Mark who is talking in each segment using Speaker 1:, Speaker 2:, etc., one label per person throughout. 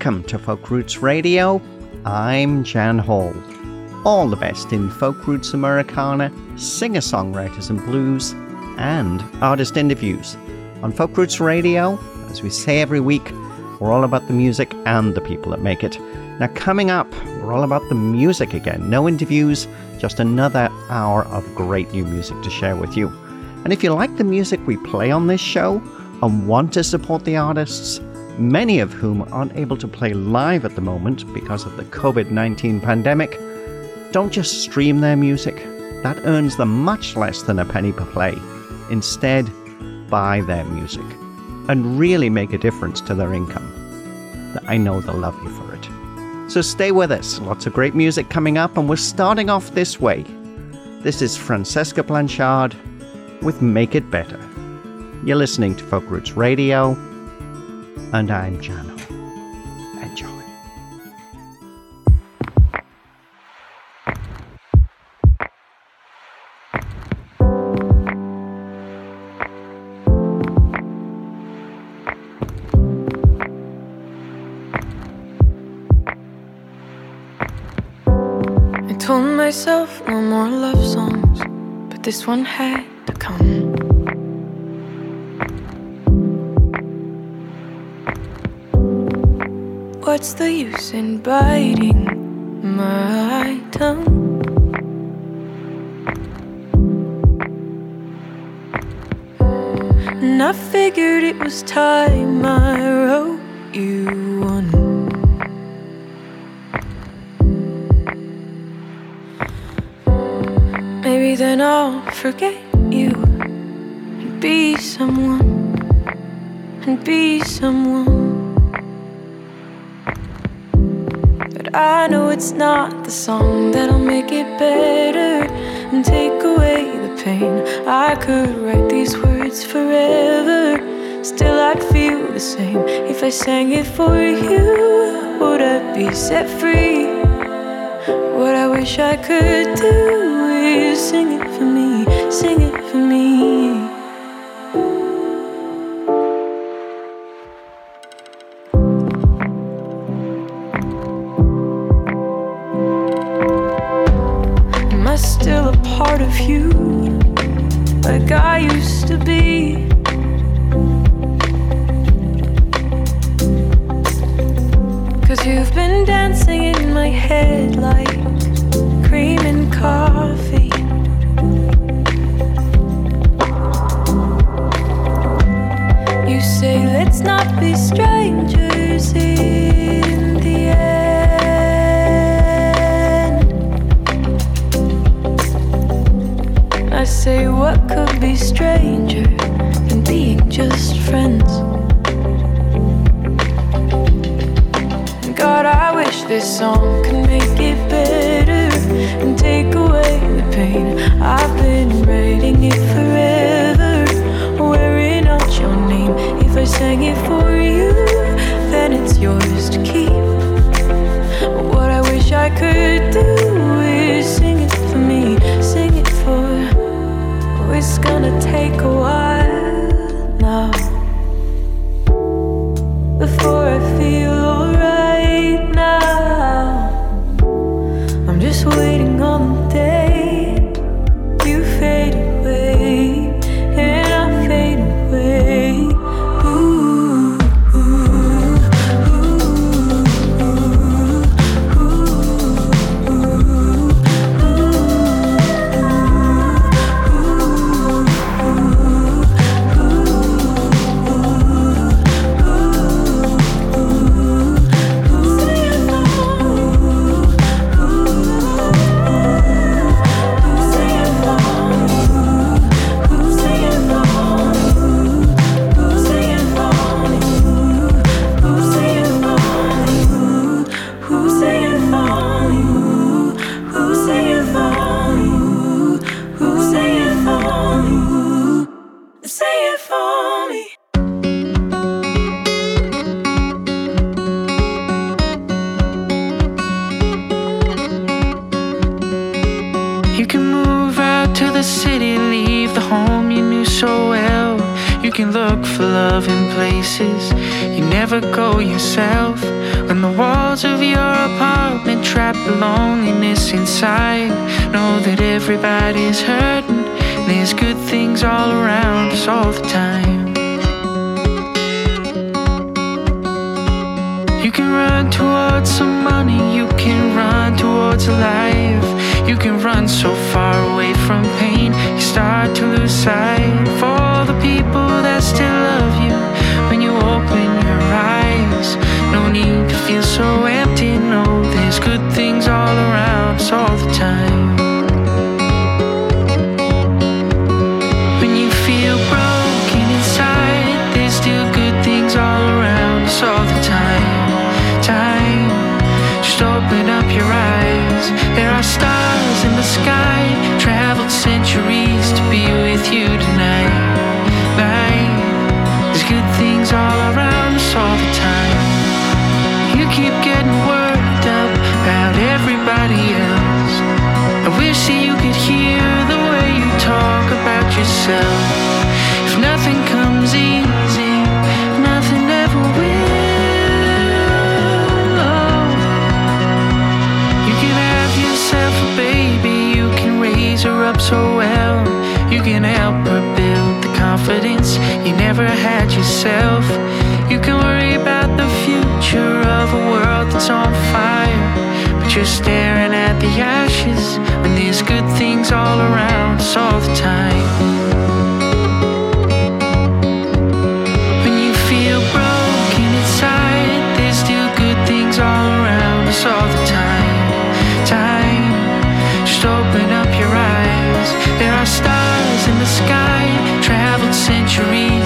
Speaker 1: Welcome to Folk Roots Radio. I'm Jan Hall. All the best in folk roots Americana, singer songwriters and blues, and artist interviews. On Folk Roots Radio, as we say every week, we're all about the music and the people that make it. Now, coming up, we're all about the music again. No interviews, just another hour of great new music to share with you. And if you like the music we play on this show and want to support the artists, many of whom aren't able to play live at the moment because of the COVID 19 pandemic, don't just stream their music. That earns them much less than a penny per play. Instead, buy their music and really make a difference to their income. I know they'll love you for it. So stay with us. Lots of great music coming up, and we're starting off this way. This is Francesca Blanchard with Make It Better. You're listening to Folk Roots Radio, and I'm Jano. Enjoy.
Speaker 2: I told myself no more love songs, but this one had to come. What's the use in biting my tongue? And I figured it was time I wrote you one. Maybe then I'll forget you and be someone, and be someone. I know it's not the song that'll make it better and take away the pain. I could write these words forever, still I'd feel the same if I sang it for you. Would I be set free? What I wish I could do is sing it for me, sing it for me. Sang it for you, then it's yours to keep. What I wish I could do is sing it for me, sing it for. Oh, it's gonna take a while
Speaker 3: inside. You never had yourself. You can worry about the future of a world that's on fire. But you're staring at the ashes when there's good things all around us all the time. century.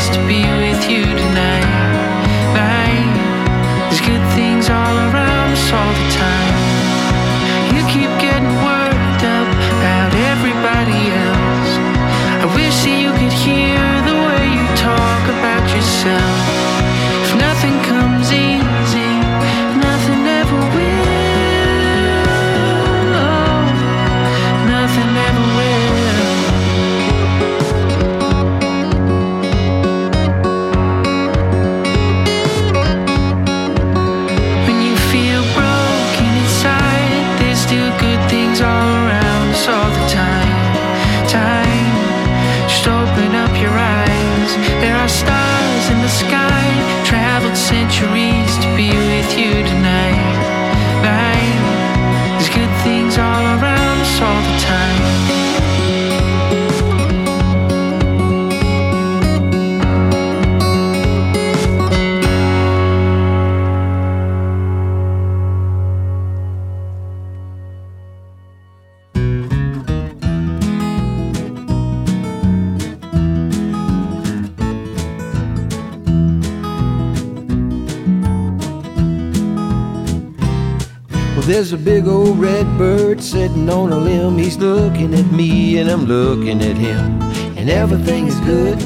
Speaker 3: There's
Speaker 4: a big old red bird sitting on a limb. He's looking at me and I'm looking at him. And everything is good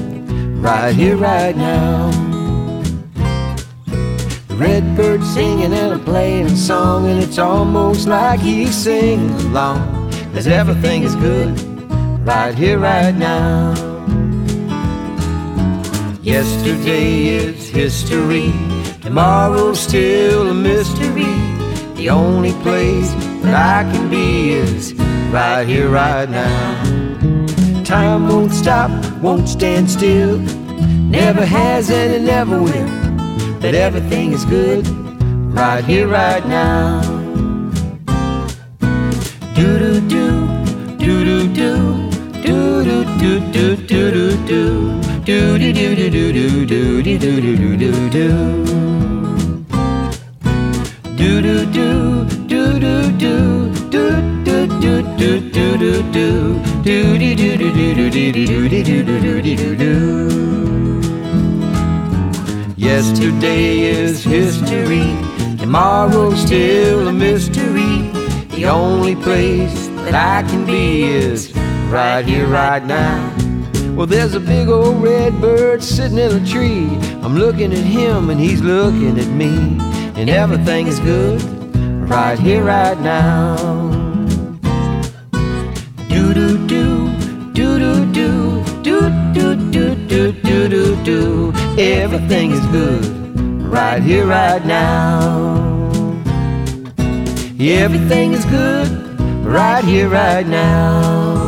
Speaker 4: right here, right now. The red bird singing and I'm playing a song, and it's almost like he's singing along. Cause everything is good right here, right now. Yesterday is history, tomorrow's still a mystery. The only place that I can be is right here, right now. Time won't stop, won't stand still, never has and it never will. But everything is good right here, right now. Do do do, do do do, do do do do do do do. Do do do do do do do do do do do do. Do Tomorrow's still a mystery. The only place that I can be is right here, right now. Well, there's a big old red bird sitting in a tree. I'm looking at him and he's looking at me. And everything is good right here, right now. Do do do, do do do, do do do do do do. Everything is good right here, right now. Everything is good right here, right now.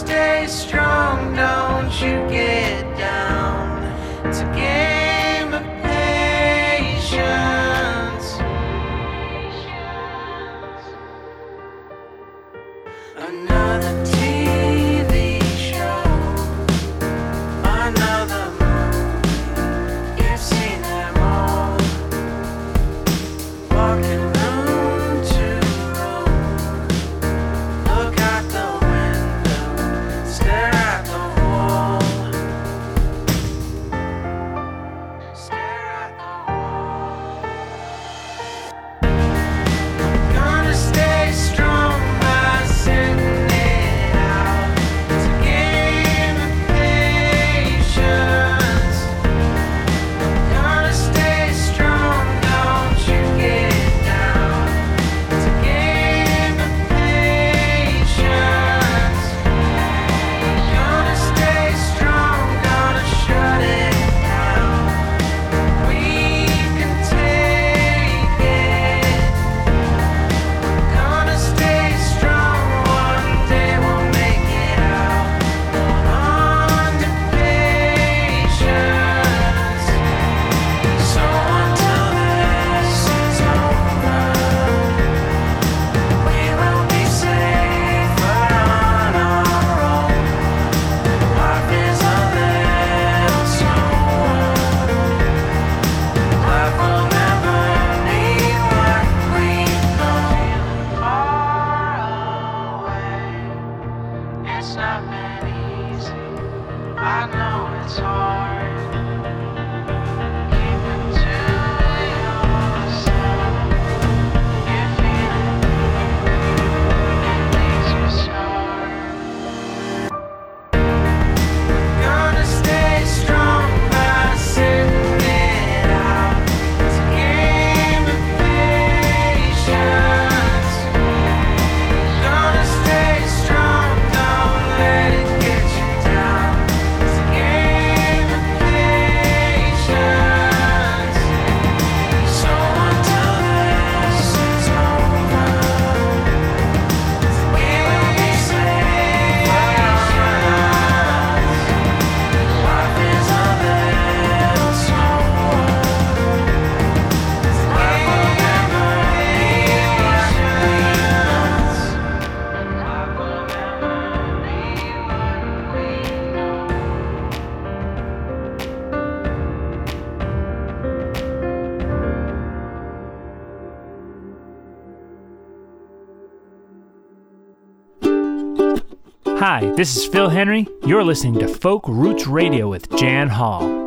Speaker 5: stay strong, don't you get down to get.
Speaker 6: Hi, this is Phil Henry. You're listening to Folk Roots Radio with Jan Hall.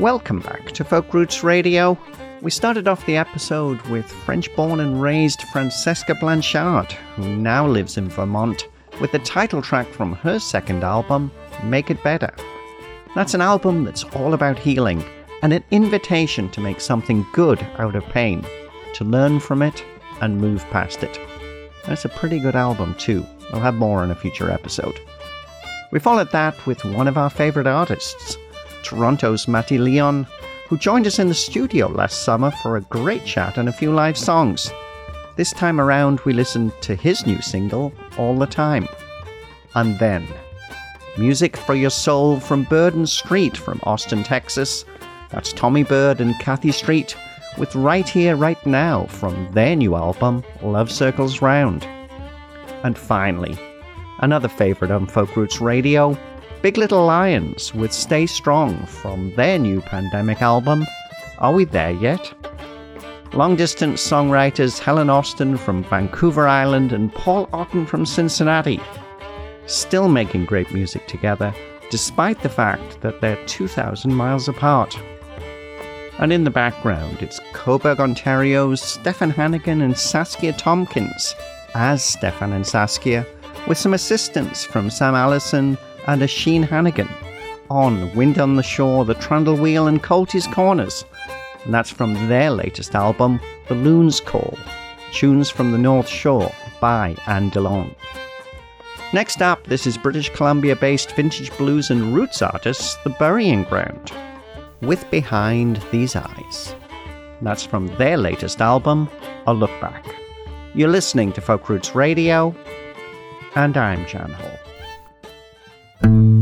Speaker 1: Welcome back to Folk Roots Radio. We started off the episode with French born and raised Francesca Blanchard, who now lives in Vermont, with the title track from her second album, Make It Better. That's an album that's all about healing and an invitation to make something good out of pain, to learn from it and move past it. That's a pretty good album, too. I'll have more in a future episode. We followed that with one of our favourite artists, Toronto's Matty Leon, who joined us in the studio last summer for a great chat and a few live songs. This time around, we listened to his new single, All the Time. And then, music for your soul from Bird and Street from Austin, Texas. That's Tommy Bird and Kathy Street with Right Here, Right Now from their new album, Love Circles Round. And finally, another favourite on Folk Roots Radio, Big Little Lions with Stay Strong from their new pandemic album, Are We There Yet? Long distance songwriters Helen Austin from Vancouver Island and Paul Otten from Cincinnati, still making great music together, despite the fact that they're 2,000 miles apart. And in the background, it's Cobourg, Ontario's Stefan Hannigan and Saskia Tomkins as Stefan and Saskia, with some assistance from Sam Allison and Asheen Hannigan on Wind on the Shore, The Trundle Wheel, and Colty's Corners. And that's from their latest album, The Loon's Call Tunes from the North Shore by Anne DeLong. Next up, this is British Columbia based vintage blues and roots artists The Burying Ground, with Behind These Eyes. That's from their latest album, A Look Back. You're listening to Folk Roots Radio, and I'm Jan Hall.
Speaker 7: Well,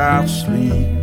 Speaker 7: I sleep,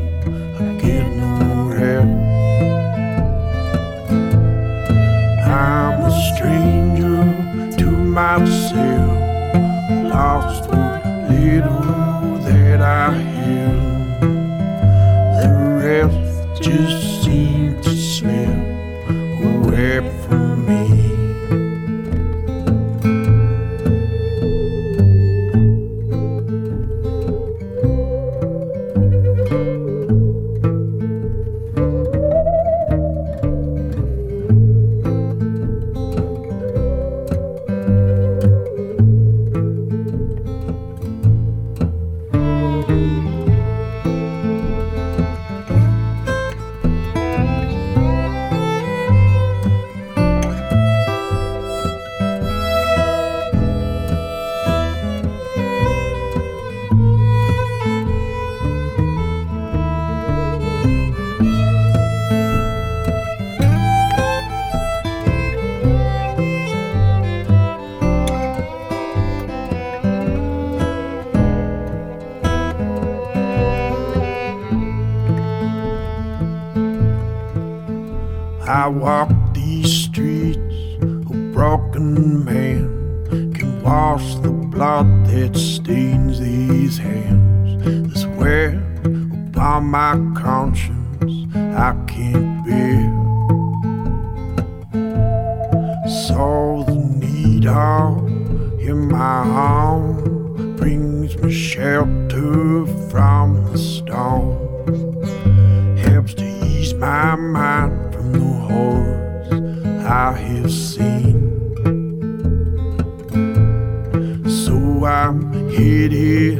Speaker 7: I'm headed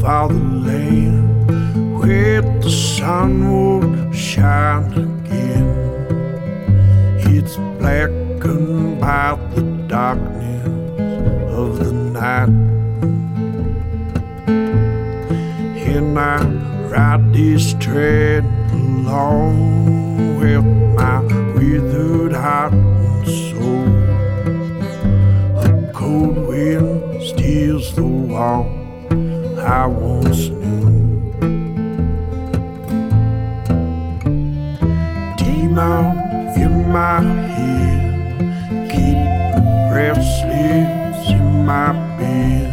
Speaker 7: for the land where the sun will shine again. It's blackened by the darkness of the night. And I ride this tread along with my withered heart and soul. A cold wind steals the warmth I once knew. Demon in my head, keep restless in my bed.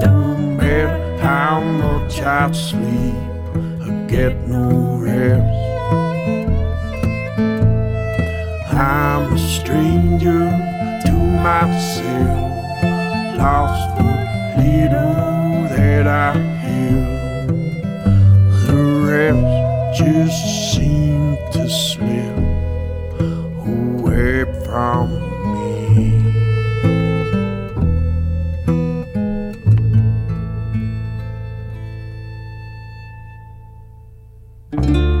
Speaker 7: No matter how much I sleep, I get no rest. I'm a stranger to myself, lost what little that I have. The rest just seem to slip away from me.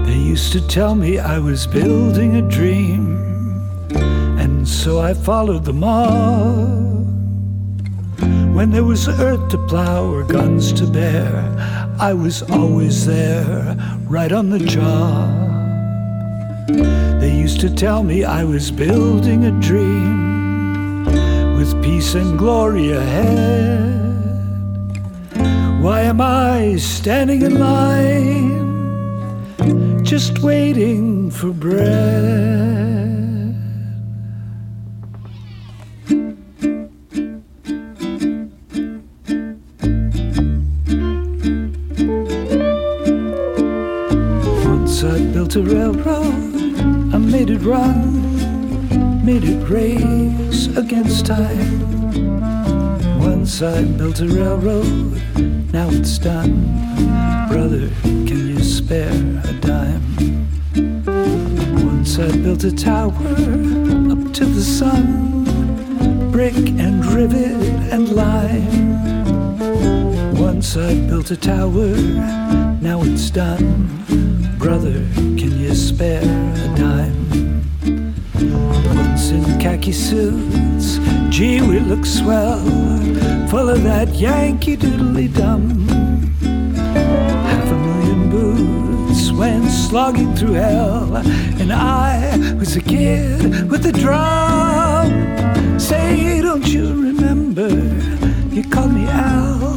Speaker 8: They used to tell me I was building a dream, and so I followed them all. When there was earth to plow or guns to bear, I was always there, right on the job. They used to tell me I was building a dream with peace and glory ahead. Why am I standing in line? just waiting for bread. I built a railroad, now it's done. Brother, can you spare a dime? Once I built a tower up to the sun, brick and rivet and lime. Once I built a tower, now it's done. Brother, can you spare a dime? Once in khaki suits, gee, we look swell, full of that Yankee doodly dum. Half a million boots went slogging through hell, and I was a kid with a drum. Say, don't you remember? You called me Al.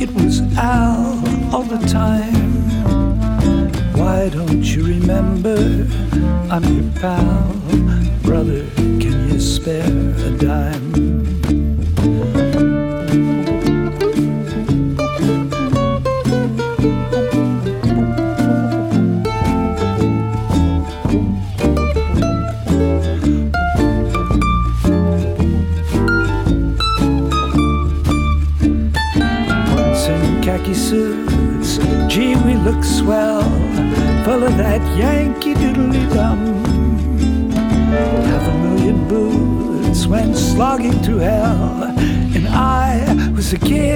Speaker 8: It was Al all the time. Why don't you remember? I'm your pal. Brother, can you spare a dime?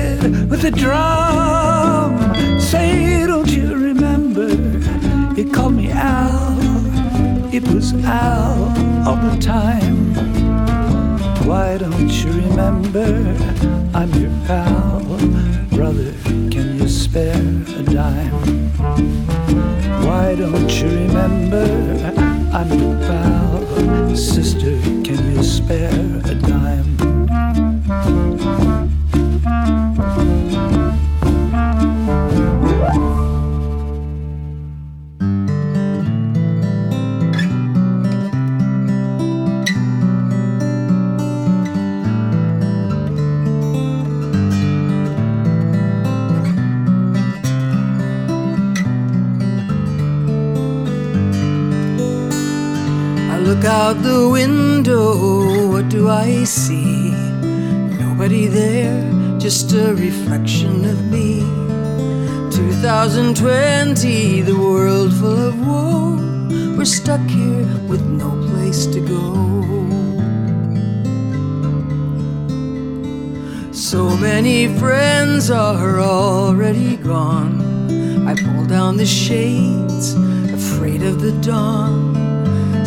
Speaker 8: Kid with a drum. Say, don't you remember? You called me Al. It was Al all the time. Why don't you remember? I'm your pal. Brother, can you spare a dime? Why don't you remember? I'm your pal. Sister, can you spare a dime?
Speaker 9: See? Nobody there, just a reflection of me. 2020, the world full of woe. We're stuck here with no place to go. So many friends are already gone. I pull down the shades, afraid of the dawn.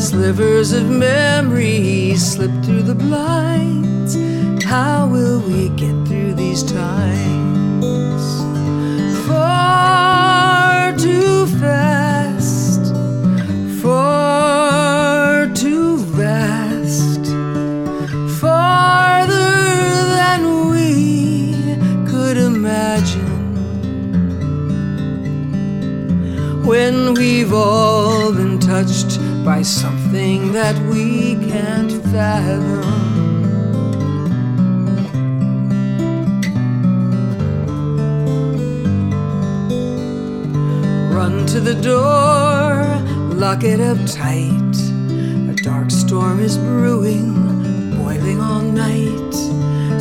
Speaker 9: Slivers of memory slip through the blinds. How will we get through these times? Far too fast, far too vast, farther than we could imagine. When we've all been touched by something that we can't fathom. Run to the door, lock it up tight. A dark storm is brewing, boiling all night,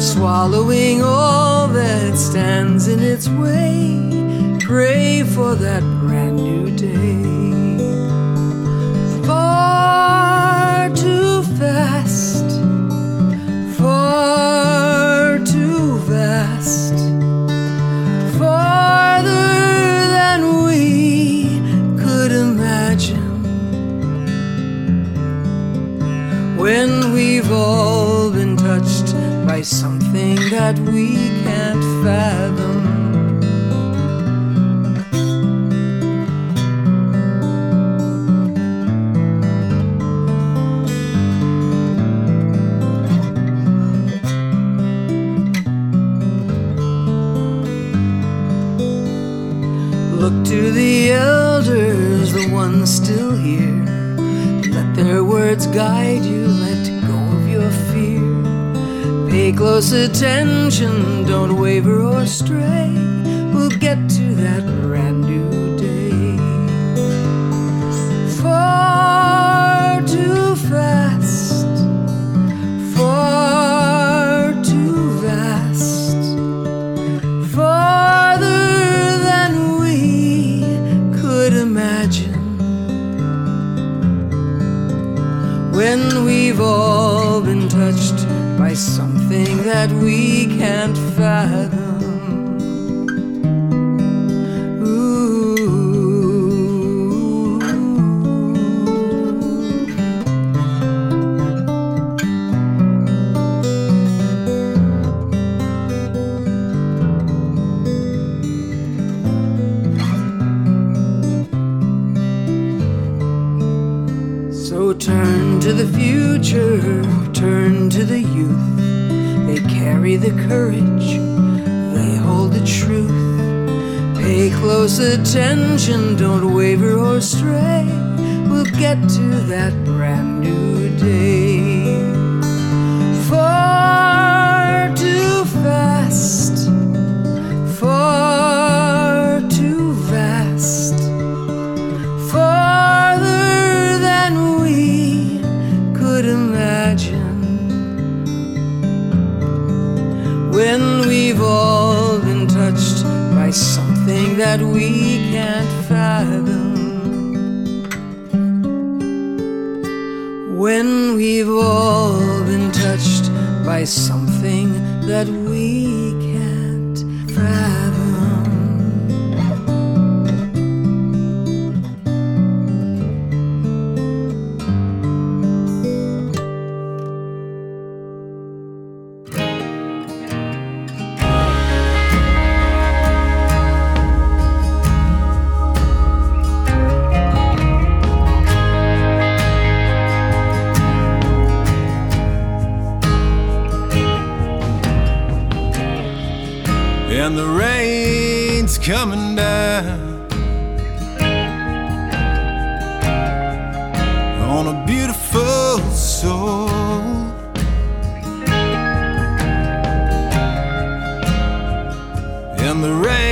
Speaker 9: swallowing all that stands in its way. Pray for that brand new day. Fast, far too vast, farther than we could imagine. When we've all been touched by something that we words guide you, let go of your fear. Pay close attention, don't waver or stray. That we can't fathom.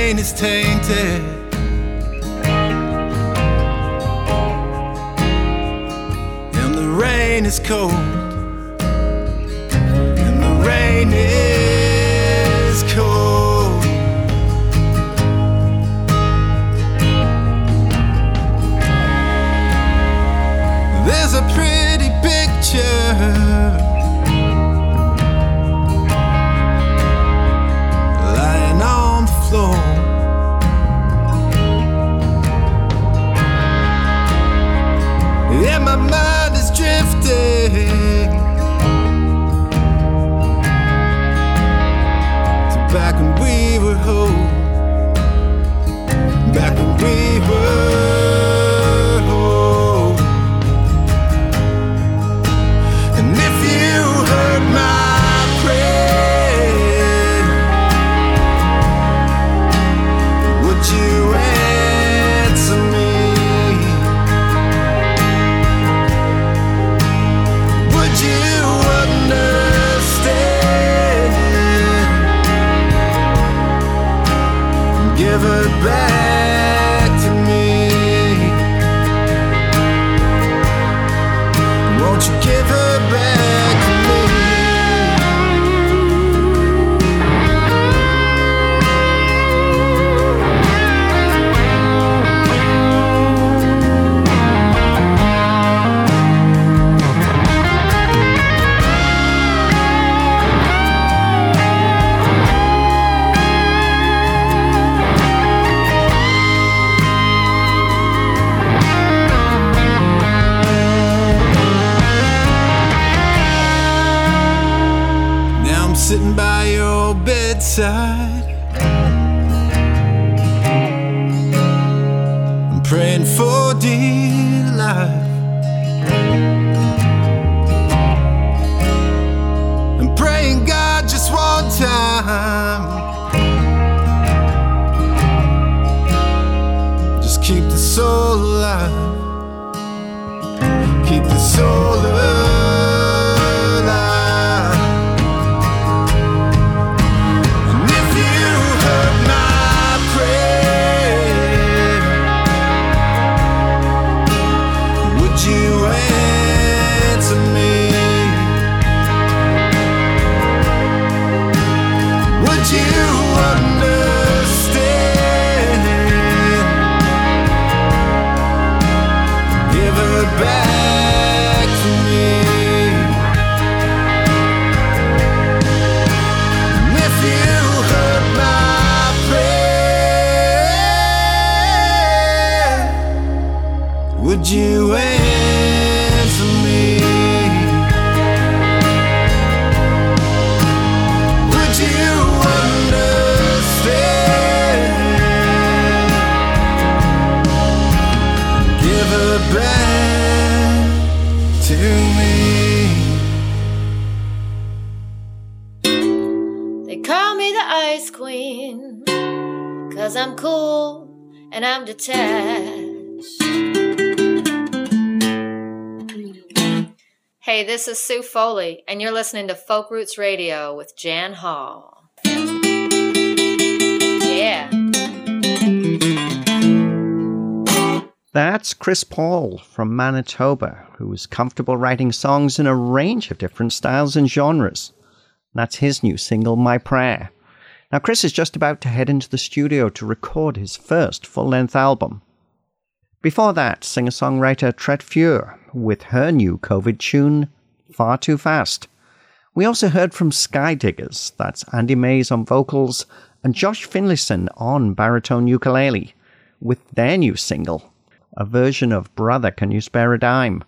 Speaker 10: Rain is tainted. And the rain is cold, and the rain is bedside. I'm praying for dear I'm
Speaker 11: detached. Hey, this is Sue Foley, and you're listening to Folk Roots Radio with Jan Hall. Yeah.
Speaker 1: That's Chris Paul from Manitoba, who is comfortable writing songs in a range of different styles and genres. That's his new single, My Prayer. Now, Chris is just about to head into the studio to record his first full length album. Before that, singer songwriter Tret Fure with her new COVID tune, Far Too Fast. We also heard from Skydiggers, that's Andy Maize on vocals and Josh Finlayson on baritone ukulele, with their new single, a version of Brother Can You Spare a Dime.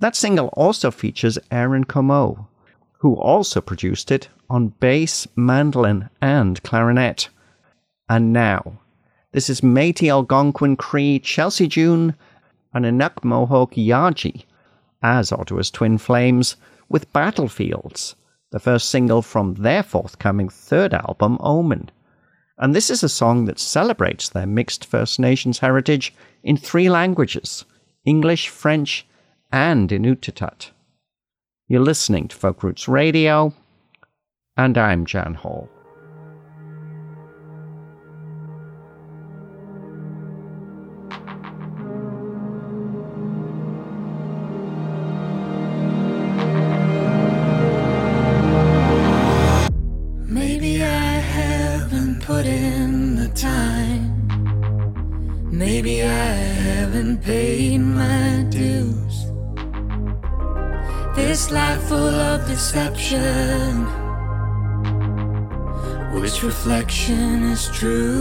Speaker 1: That single also features Aaron Como, who also produced it on bass, mandolin, and clarinet. And now, this is Métis Algonquin Cree, Chelsey June, and Inuk Mohawk Jaaji as Ottawa's Twin Flames with Battlefields, the first single from their forthcoming third album, Omen. And this is a song that celebrates their mixed First Nations heritage in three languages English, French, and Inuktitut. You're listening to Folk Roots Radio, and I'm Jan Hall.
Speaker 3: True?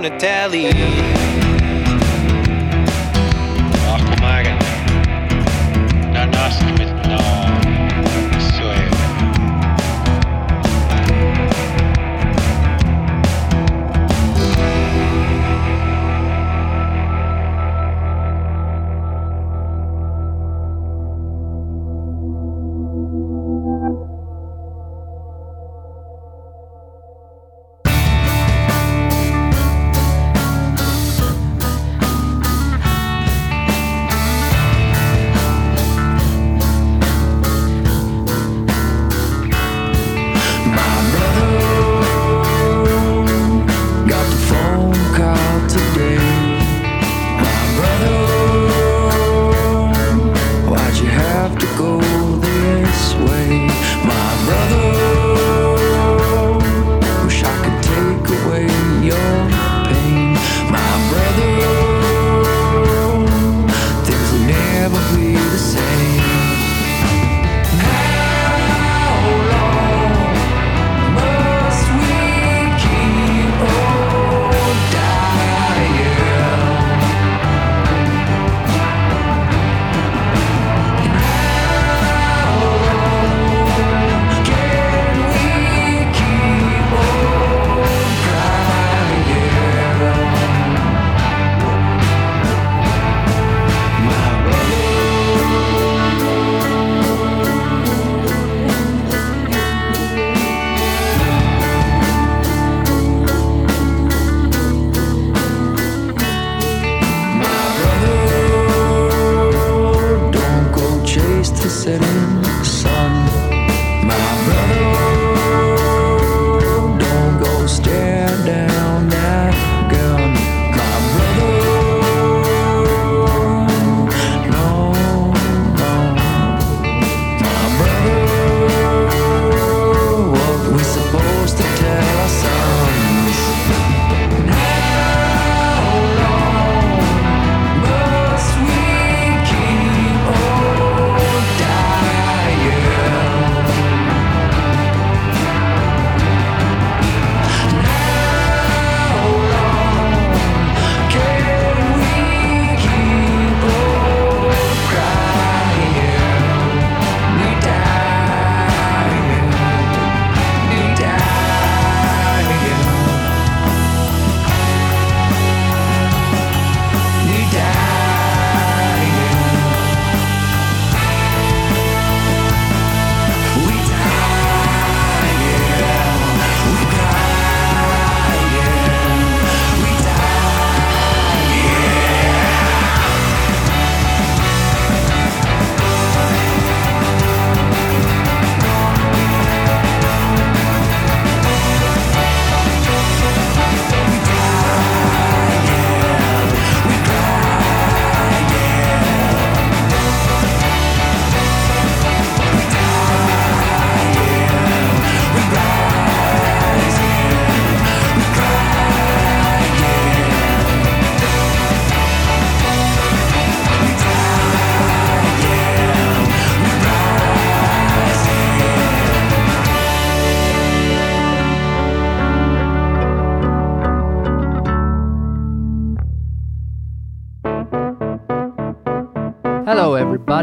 Speaker 12: 60 on the telly.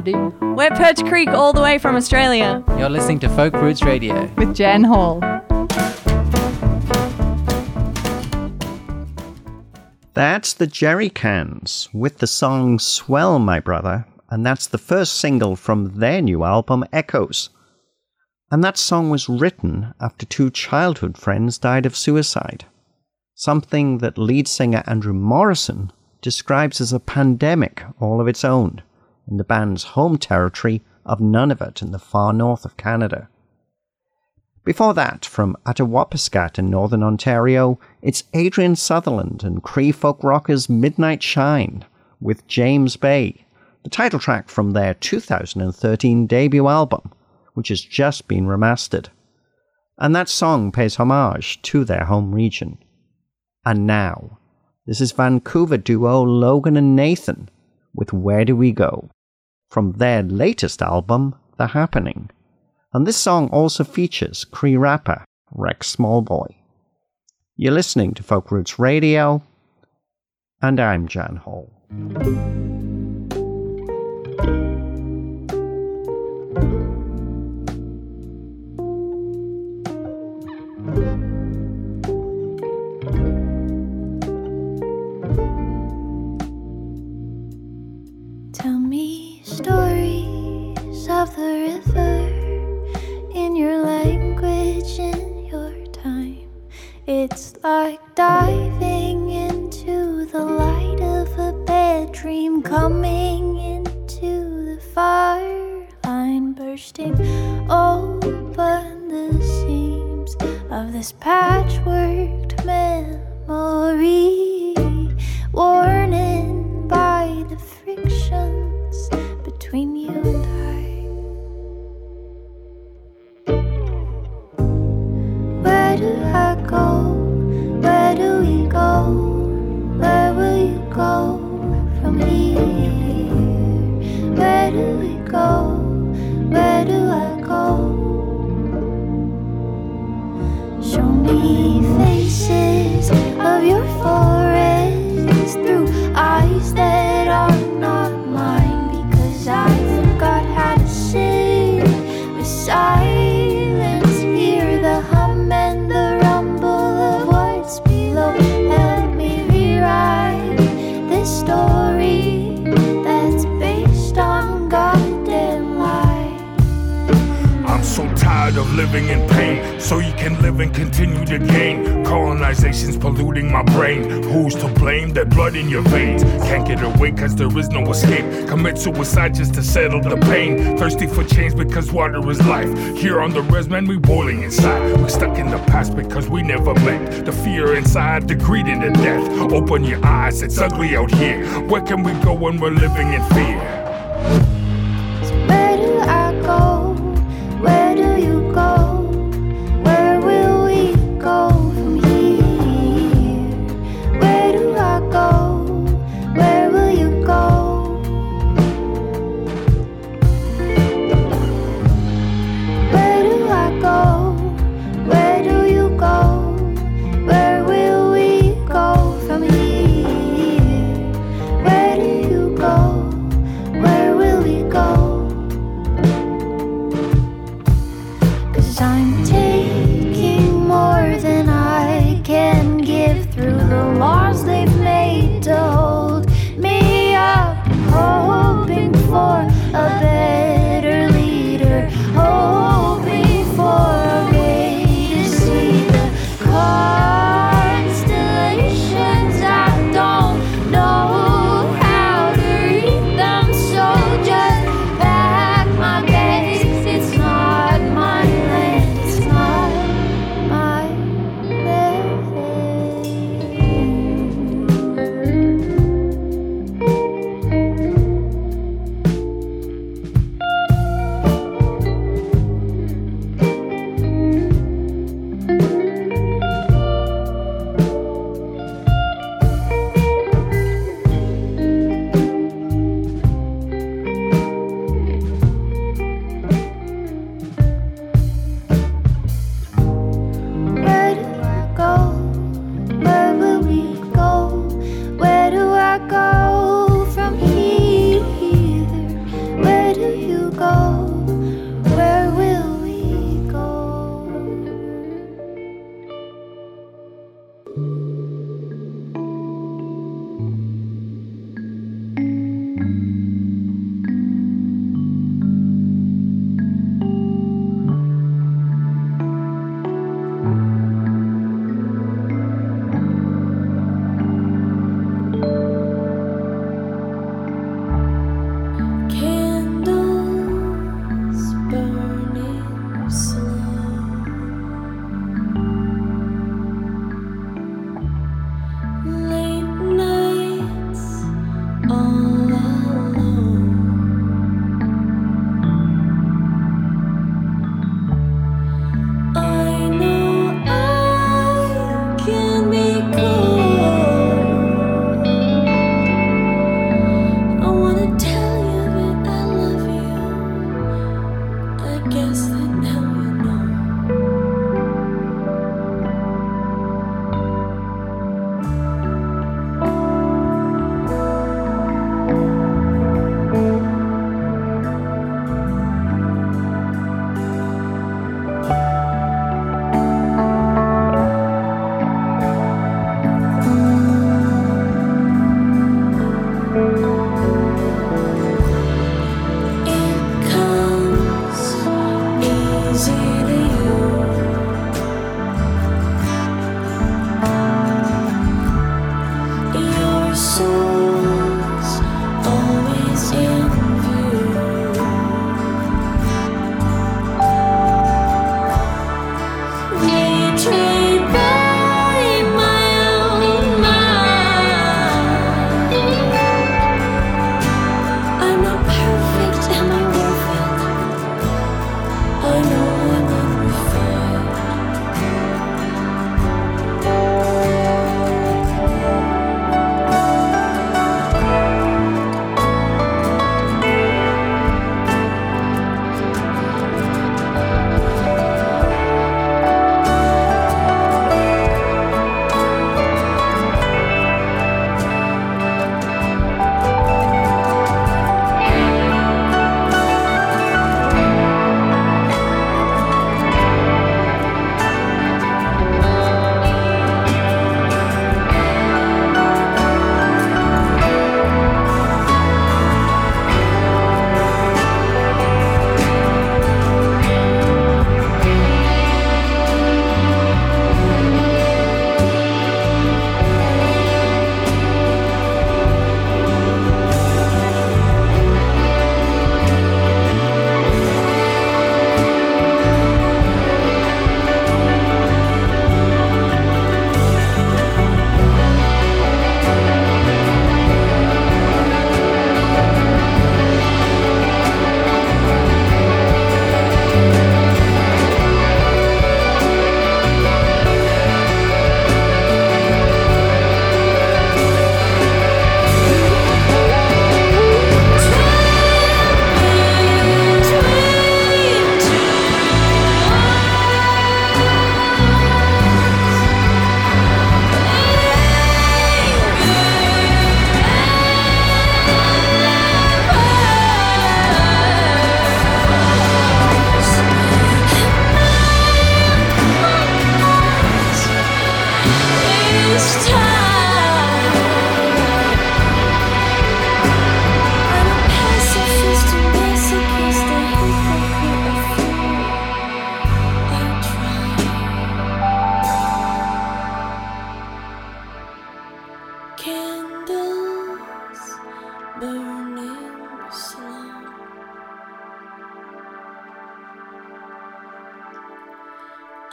Speaker 13: Hello.
Speaker 14: We're Perch Creek all the way from Australia
Speaker 13: You're listening to Folk Roots Radio.
Speaker 14: with Jan Hall.
Speaker 1: That's the Jerry Cans with the song Swell, My Brother, and that's the first single from their new album, Echoes. And that song was written after two childhood friends died of suicide. Something that lead singer Andrew Morrison describes as a pandemic all of its own in the band's home territory of Nunavut in the far north of Canada. Before that, from Attawapiskat in northern Ontario, it's Adrian Sutherland and Cree folk rockers Midnight Shine with James Bay, the title track from their 2013 debut album, which has just been remastered. And that song pays homage to their home region. And now, this is Vancouver duo Logan and Nathan with Where Do We Go? from their latest album, The Happening. And this song also features Cree rapper Rex Smallboy. You're listening to Folk Roots Radio, and I'm Jan Hall.
Speaker 15: water is life. Here on the res, man, we boiling inside. We stuck in the past because we never met. The fear inside, the greed and the death. Open your eyes, it's ugly out here. Where can we go when we're living in fear?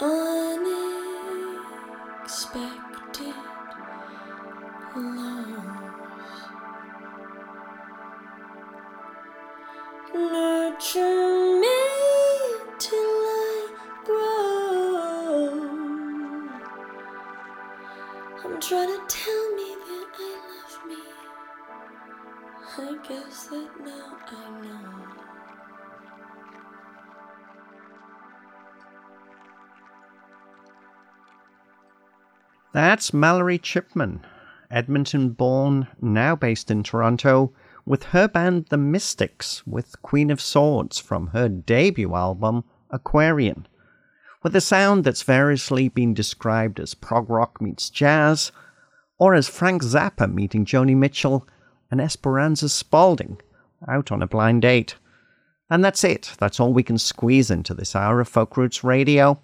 Speaker 2: unexpected.
Speaker 1: That's Mallory Chipman, Edmonton born, now based in Toronto, with her band The Mystics, with Queen of Swords from her debut album, Aquarian. With a sound that's variously been described as prog rock meets jazz, or as Frank Zappa meeting Joni Mitchell and Esperanza Spalding out on a blind date. And that's it. That's all we can squeeze into this hour of Folk Roots Radio.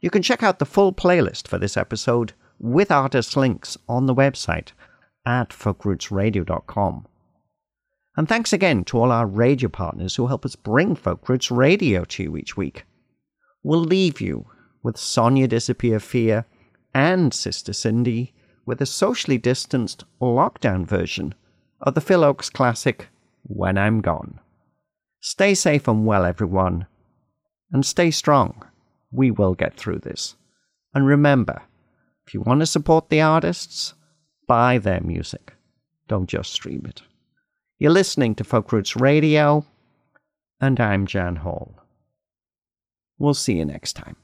Speaker 1: You can check out the full playlist for this episode with artist links on the website at folkrootsradio.com. And thanks again to all our radio partners who help us bring Folk Roots Radio to you each week. We'll leave you with Sonia Disappear Fear and Sister Cindy with a socially distanced lockdown version of the Phil Ochs classic When I'm Gone. Stay safe and well, everyone, and stay strong. We will get through this. And remember, if you want to support the artists, buy their music. Don't just stream it. You're listening to Folk Roots Radio, and I'm Jan Hall. We'll see you next time.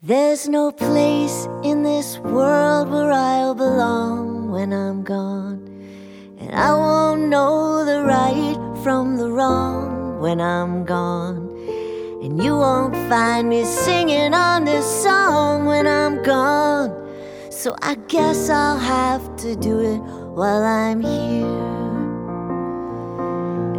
Speaker 16: There's no place in this world where I'll belong when I'm gone. And I won't know the right from the wrong when I'm gone. And you won't find me singing on this song when I'm gone. So I guess I'll have to do it while I'm here.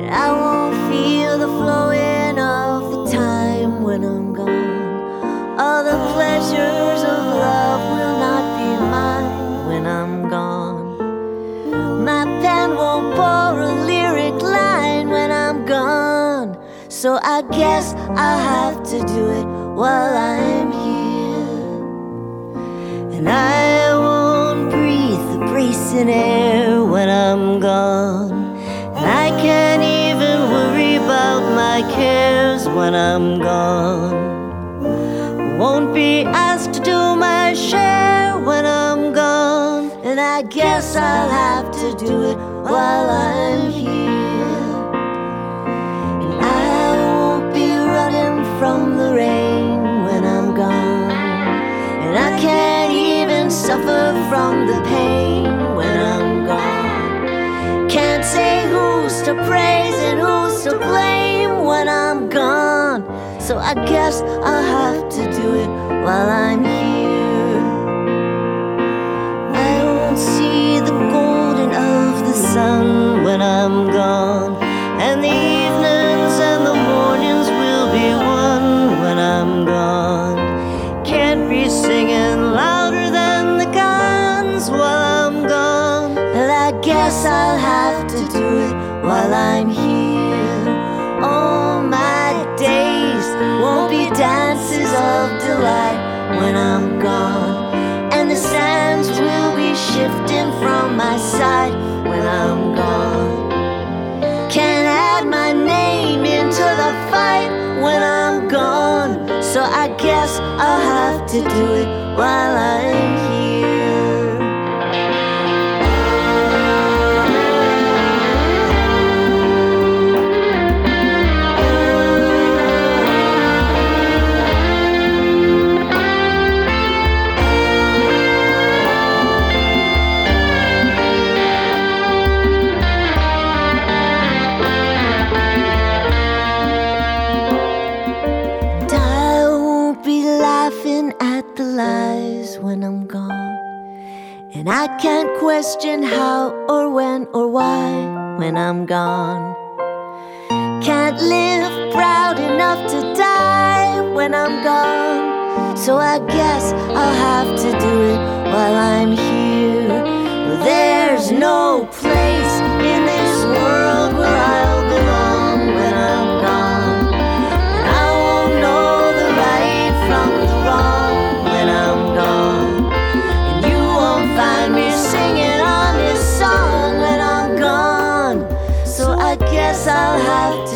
Speaker 16: And I won't feel the flowing of the time when I'm gone. treasures of love will not be mine when I'm gone. My pen won't pour a lyric line when I'm gone. So I guess I'll have to do it while I'm here. And I won't breathe the bracing air when I'm gone. And I can't even worry about my cares when I'm gone. Won't be asked to do my share when I'm gone. And I guess I'll have to do it while I'm here. And I won't be running from the rain when I'm gone. And I can't suffer from the pain when I'm gone. Can't say who's to praise and who's to blame when I'm gone. So I guess I'll have to do it while I'm here. I won't see the golden of the sun when I'm gone. While I'm here. All my days won't be dances of delight when I'm gone. And the sands will be shifting from my side when I'm gone. Can't add my name into the fight when I'm gone. So I guess I'll have to do it while I'm here. I can't question how or when or why when I'm gone. Can't live proud enough to die when I'm gone. So I guess I'll have to do it while I'm here. There's no place I'll have